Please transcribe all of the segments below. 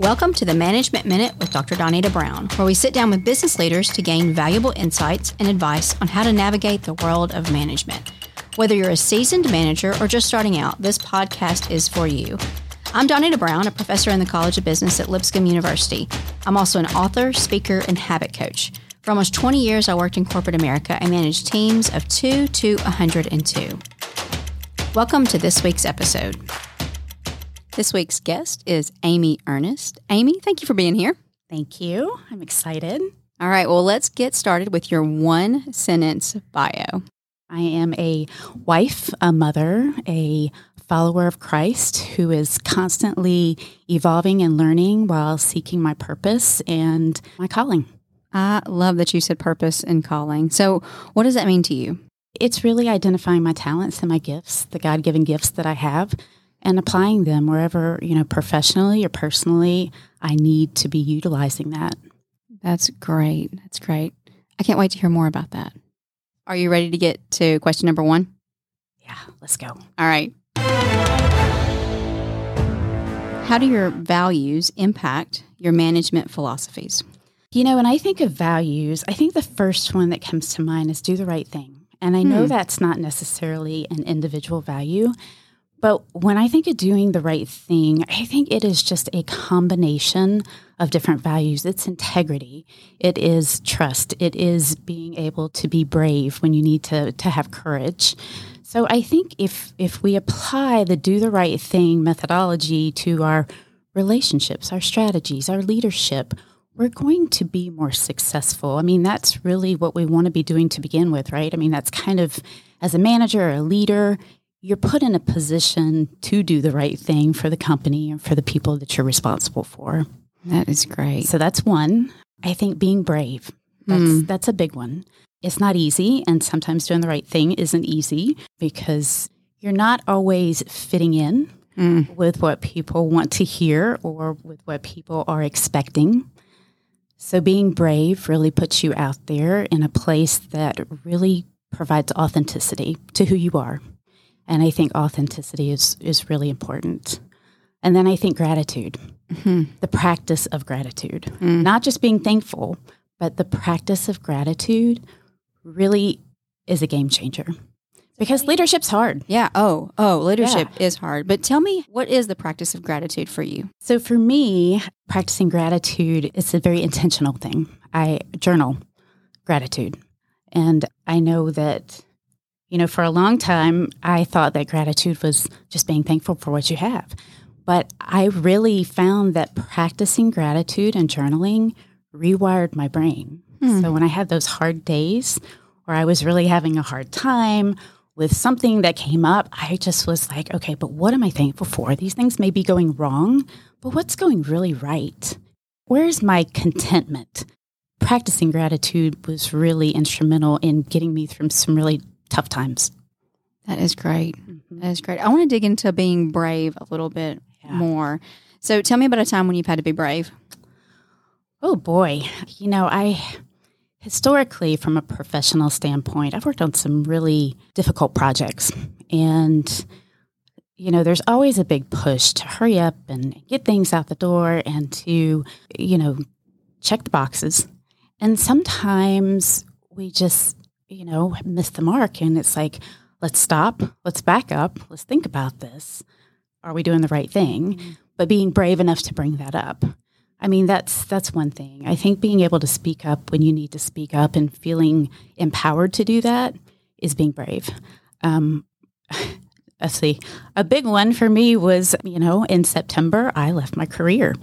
Welcome to the Management Minute with Dr. Donita Brown, where we sit down with business leaders to gain valuable insights and advice on how to navigate the world of management. Whether you're a seasoned manager or just starting out, this podcast is for you. I'm Donita Brown, a professor in the College of Business at Lipscomb University. I'm also an author, speaker, and habit coach. For almost 20 years, I worked in corporate America and managed teams of 2 to 102. Welcome to this week's episode. This week's guest is Amy Earnest. Amy, thank you for being here. Thank you. I'm excited. All right, well, let's get started with your one sentence bio. I am a wife, a mother, a follower of Christ who is constantly evolving and learning while seeking my purpose and my calling. I love that you said purpose and calling. So, what does that mean to you? It's really identifying my talents and my gifts, the God given gifts that I have, and applying them wherever, you know, professionally or personally, I need to be utilizing that. That's great. That's great. I can't wait to hear more about that. Are you ready to get to question number one? Yeah, let's go. All right. How do your values impact your management philosophies? You know, when I think of values, I think the first one that comes to mind is do the right thing. And I know Hmm. that's not necessarily an individual value, but when I think of doing the right thing, I think it is just a combination of different values. It's integrity, it is trust, it is being able to be brave when you need to, to have courage. So I think if if we apply the do the right thing methodology to our relationships, our strategies, our leadership, we're going to be more successful. I mean, that's really what we want to be doing to begin with, right? I mean, that's kind of as a manager or a leader, you're put in a position to do the right thing for the company and for the people that you're responsible for. That is great. So that's one. I think being brave. That's Mm. that's a big one. It's not easy and sometimes doing the right thing isn't easy because you're not always fitting in Mm. with what people want to hear or with what people are expecting. So being brave really puts you out there in a place that really provides authenticity to who you are. And I think authenticity is is really important. And then I think gratitude Mhm. the practice of gratitude, Mm. not just being thankful, but the practice of gratitude really is a game changer because leadership's hard. Yeah. Oh, oh, leadership is hard. But tell me, what is the practice of gratitude for you? So for me, practicing gratitude is a very intentional thing. I journal gratitude. And I know that, you know, for a long time, I thought that gratitude was just being thankful for what you have. But I really found that practicing gratitude and journaling rewired my brain. Hmm. So when I had those hard days or I was really having a hard time with something that came up, I just was like, okay, but what am I thankful for? These things may be going wrong, but what's going really right? Where's my contentment? Practicing gratitude was really instrumental in getting me through some really tough times. That is great. Mm-hmm. That is great. I want to dig into being brave a little bit Yeah. more. So tell me about a time when you've had to be brave. Oh boy. You know, I historically, from a professional standpoint, I've worked on some really difficult projects. And, you know, there's always a big push to hurry up and get things out the door and to, you know, check the boxes. And sometimes we just, you know, miss the mark. And it's like, let's stop, let's back up, let's think about this. Are we doing the right thing? But being brave enough to bring that up. I mean, that's that's one thing. I think being able to speak up when you need to speak up and feeling empowered to do that is being brave. Um, let's see. A big one for me was, you know, in September, I left my career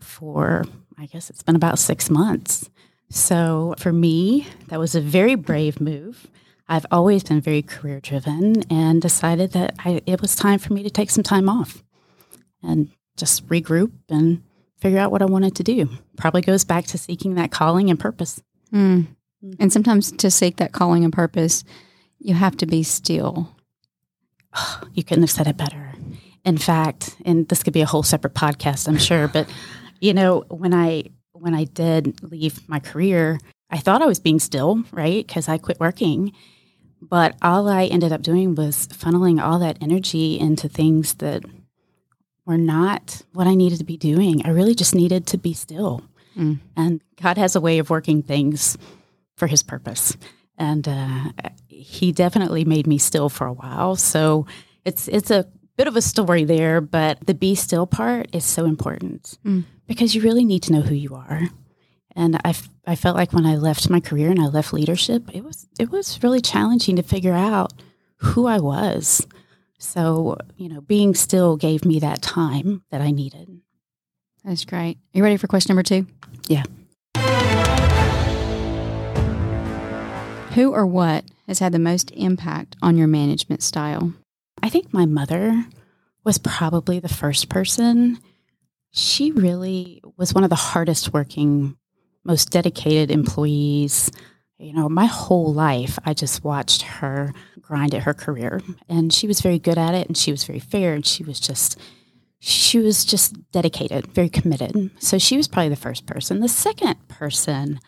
for, I guess it's been about six months. So for me, that was a very brave move. I've always been very career driven and decided that I, it was time for me to take some time off and just regroup and figure out what I wanted to do. Probably goes back to seeking that calling and purpose. Mm. And sometimes to seek that calling and purpose, you have to be still. You couldn't have said it better. In fact, and this could be a whole separate podcast, I'm sure, but you know, when I when I did leave my career, I thought I was being still, right? Because I quit working. But all I ended up doing was funneling all that energy into things that were not what I needed to be doing. I really just needed to be still. Mm. And God has a way of working things for his purpose. And uh, he definitely made me still for a while. So it's it's a bit of a story there, but the be still part is so important mm. because you really need to know who you are. And I, f- I felt like when I left my career and I left leadership, it was it was really challenging to figure out who I was. So, you know, being still gave me that time that I needed. That's great. Are you ready for question number two? Yeah. Who or what has had the most impact on your management style? I think my mother was probably the first person. She really was one of the hardest working, most dedicated employees. You know, my whole life, I just watched her grind at her career, and she was very good at it, and she was very fair, and she was just she was just dedicated, very committed. So she was probably the first person. The second person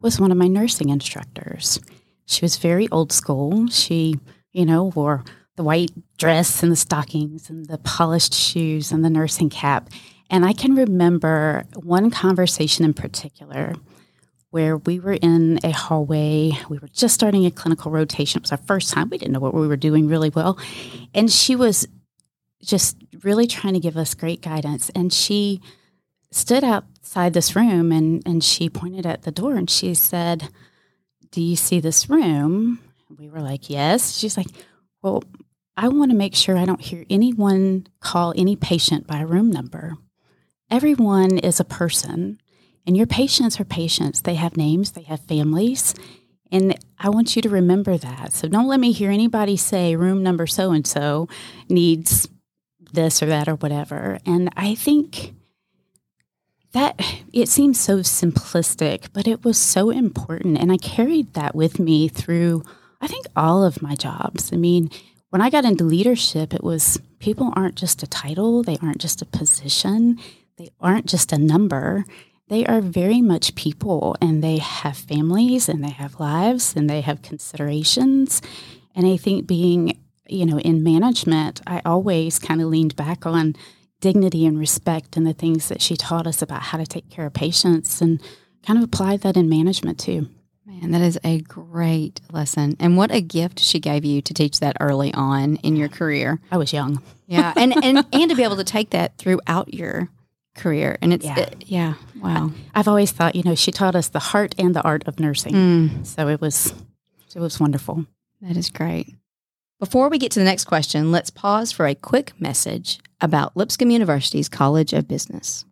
was one of my nursing instructors. She was very old school. She, you know, wore the white dress and the stockings and the polished shoes and the nursing cap. And I can remember one conversation in particular where we were in a hallway. We were just starting a clinical rotation. It was our first time. We didn't know what we were doing really well. And she was just really trying to give us great guidance. And she stood outside this room and, and she pointed at the door and she said, Do you see this room? We were like, Yes. She's like, Well, I want to make sure I don't hear anyone call any patient by room number. Everyone is a person, and your patients are patients. They have names, they have families, and I want you to remember that. So don't let me hear anybody say room number so and so needs this or that or whatever. And I think that it seems so simplistic, but it was so important. And I carried that with me through, I think, all of my jobs. I mean, when I got into leadership, it was people aren't just a title, they aren't just a position, they aren't just a number. They are very much people and they have families and they have lives and they have considerations. And I think being, you know, in management, I always kind of leaned back on dignity and respect and the things that she taught us about how to take care of patients and kind of applied that in management too. Man, that is a great lesson. And what a gift she gave you to teach that early on in your career. I was young. Yeah. And and, and to be able to take that throughout your career. And it's, yeah, it, yeah wow. I, have always thought, you know, she taught us the heart and the art of nursing. Mm. So it was, it was wonderful. That is great. Before we get to the next question, let's pause for a quick message about Lipscomb University's College of Business.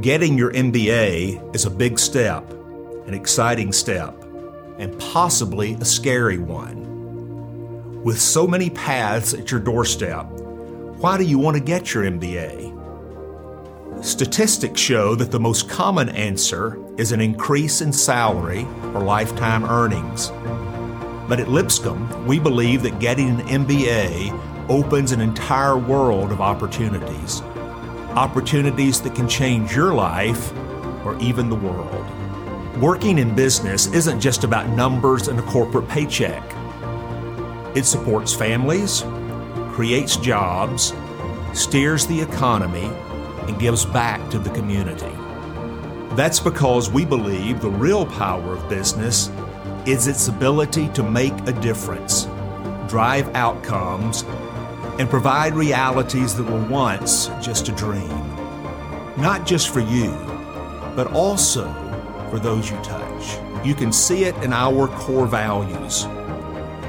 Getting your MBA is a big step, an exciting step, and possibly a scary one. With so many paths at your doorstep, why do you want to get your MBA? Statistics show that the most common answer is an increase in salary or lifetime earnings. But at Lipscomb, we believe that getting an MBA opens an entire world of opportunities opportunities that can change your life or even the world. Working in business isn't just about numbers and a corporate paycheck. It supports families, creates jobs, steers the economy, and gives back to the community. That's because we believe the real power of business is its ability to make a difference, drive outcomes, and provide realities that were once just a dream. Not just for you, but also for those you touch. You can see it in our core values,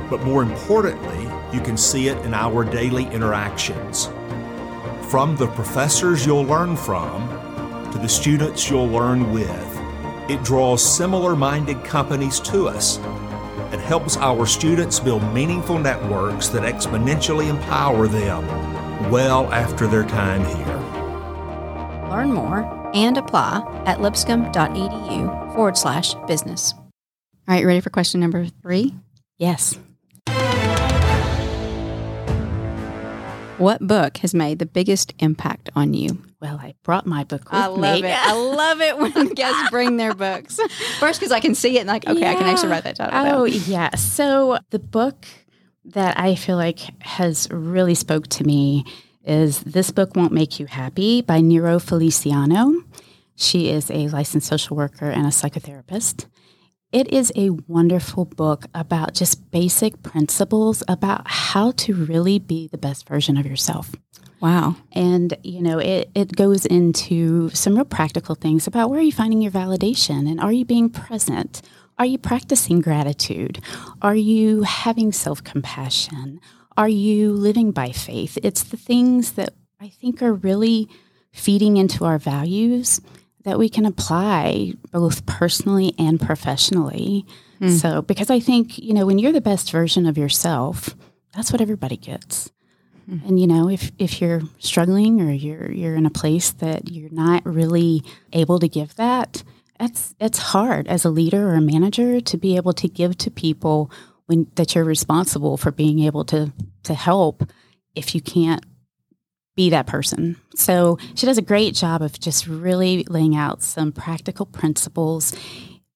but more importantly, you can see it in our daily interactions. From the professors you'll learn from to the students you'll learn with, it draws similar minded companies to us and helps our students build meaningful networks that exponentially empower them well after their time here. Learn more and apply at lipscomb.edu forward slash business. All right, you ready for question number three? Yes. What book has made the biggest impact on you? Well, I brought my book with me. I love me. it. I love it when guests bring their books. First, because I can see it and like, okay, yeah. I can actually write that down. Oh, yeah. So the book that I feel like has really spoke to me is This Book Won't Make You Happy by Nero Feliciano. She is a licensed social worker and a psychotherapist. It is a wonderful book about just basic principles about how to really be the best version of yourself. Wow. And, you know, it, it goes into some real practical things about where are you finding your validation and are you being present? Are you practicing gratitude? Are you having self compassion? Are you living by faith? It's the things that I think are really feeding into our values that we can apply both personally and professionally. Mm. So, because I think, you know, when you're the best version of yourself, that's what everybody gets. Mm. And you know, if if you're struggling or you're you're in a place that you're not really able to give that, it's it's hard as a leader or a manager to be able to give to people when that you're responsible for being able to to help if you can't be that person. So she does a great job of just really laying out some practical principles.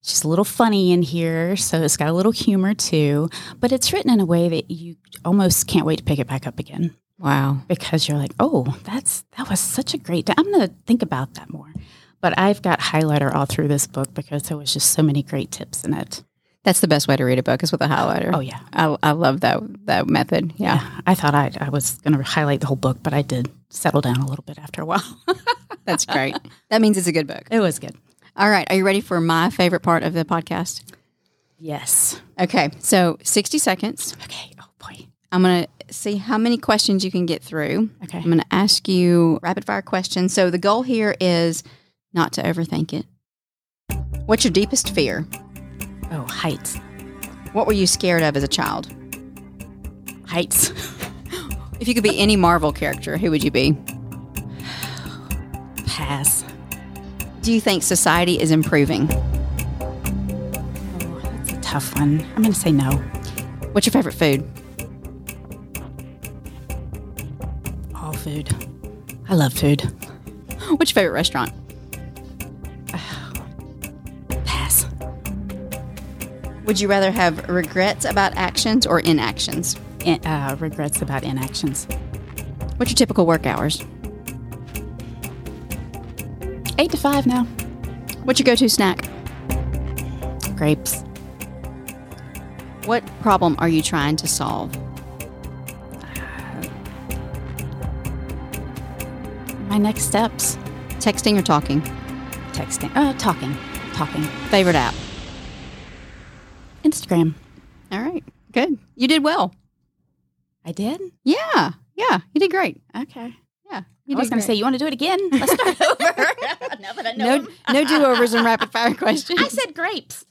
She's a little funny in here, so it's got a little humor too, but it's written in a way that you almost can't wait to pick it back up again. Wow. Because you're like, "Oh, that's that was such a great I'm going to think about that more." But I've got highlighter all through this book because there was just so many great tips in it. That's the best way to read a book is with a highlighter. Oh yeah, I, I love that that method. Yeah, yeah I thought I I was going to highlight the whole book, but I did settle down a little bit after a while. That's great. That means it's a good book. It was good. All right, are you ready for my favorite part of the podcast? Yes. Okay, so sixty seconds. Okay. Oh boy, I'm going to see how many questions you can get through. Okay. I'm going to ask you rapid fire questions. So the goal here is not to overthink it. What's your deepest fear? Oh, heights. What were you scared of as a child? Heights. if you could be any Marvel character, who would you be? Pass. Do you think society is improving? Oh, that's a tough one. I'm going to say no. What's your favorite food? All food. I love food. What's your favorite restaurant? Pass. Would you rather have regrets about actions or inactions? In, uh, regrets about inactions. What's your typical work hours? Eight to five now. What's your go to snack? Grapes. What problem are you trying to solve? My next steps. Texting or talking? Texting. Uh, talking. Talking. Favorite app? Instagram. All right. Good. You did well. I did? Yeah. Yeah. You did great. Okay. Yeah. I was going to say, you want to do it again? Let's start over. now that I know. No, no do overs and rapid fire questions. I said grapes.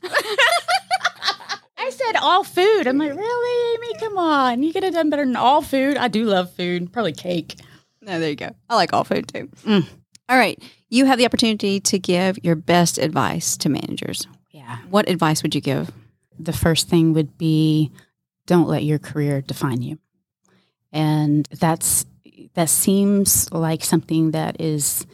I said all food. I'm like, really, Amy? Come on. You could have done better than all food. I do love food. Probably cake. No, there you go. I like all food too. Mm. All right. You have the opportunity to give your best advice to managers. Yeah. What advice would you give? the first thing would be don't let your career define you. And that's that seems like something that is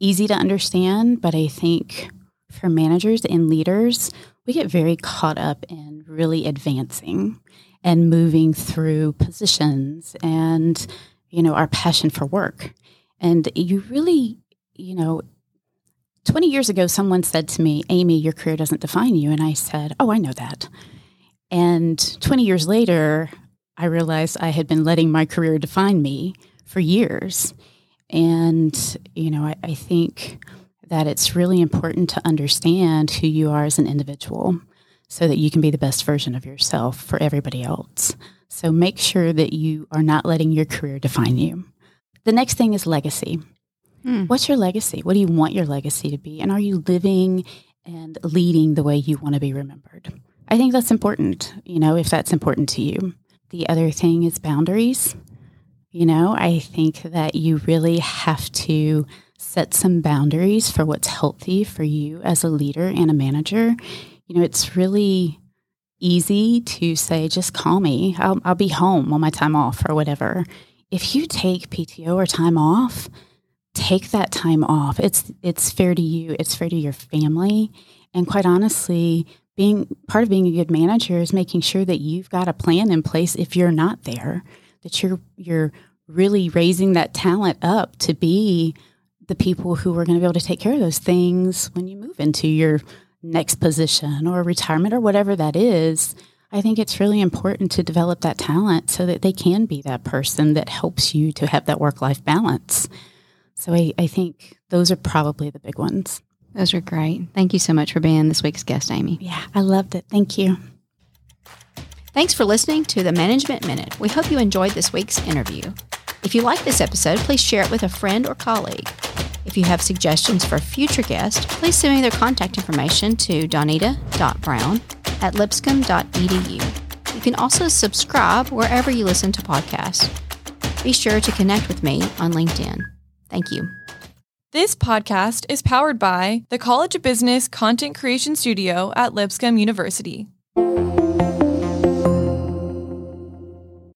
easy to understand, but I think for managers and leaders, we get very caught up in really advancing and moving through positions and you know our passion for work. And you really, you know, 20 years ago, someone said to me, Amy, your career doesn't define you. And I said, Oh, I know that. And 20 years later, I realized I had been letting my career define me for years. And, you know, I, I think that it's really important to understand who you are as an individual so that you can be the best version of yourself for everybody else. So make sure that you are not letting your career define you. The next thing is legacy. Hmm. What's your legacy? What do you want your legacy to be? And are you living and leading the way you want to be remembered? I think that's important, you know, if that's important to you. The other thing is boundaries. You know, I think that you really have to set some boundaries for what's healthy for you as a leader and a manager. You know, it's really easy to say, just call me, I'll, I'll be home on my time off or whatever. If you take PTO or time off, take that time off. It's it's fair to you, it's fair to your family, and quite honestly, being part of being a good manager is making sure that you've got a plan in place if you're not there, that you're you're really raising that talent up to be the people who are going to be able to take care of those things when you move into your next position or retirement or whatever that is. I think it's really important to develop that talent so that they can be that person that helps you to have that work life balance. So I, I think those are probably the big ones. Those are great. Thank you so much for being this week's guest, Amy. Yeah, I loved it. Thank you. Thanks for listening to the Management Minute. We hope you enjoyed this week's interview. If you like this episode, please share it with a friend or colleague. If you have suggestions for future guest, please send me their contact information to donita.brown at lipscomb.edu. You can also subscribe wherever you listen to podcasts. Be sure to connect with me on LinkedIn. Thank you. This podcast is powered by the College of Business Content Creation Studio at Lipscomb University.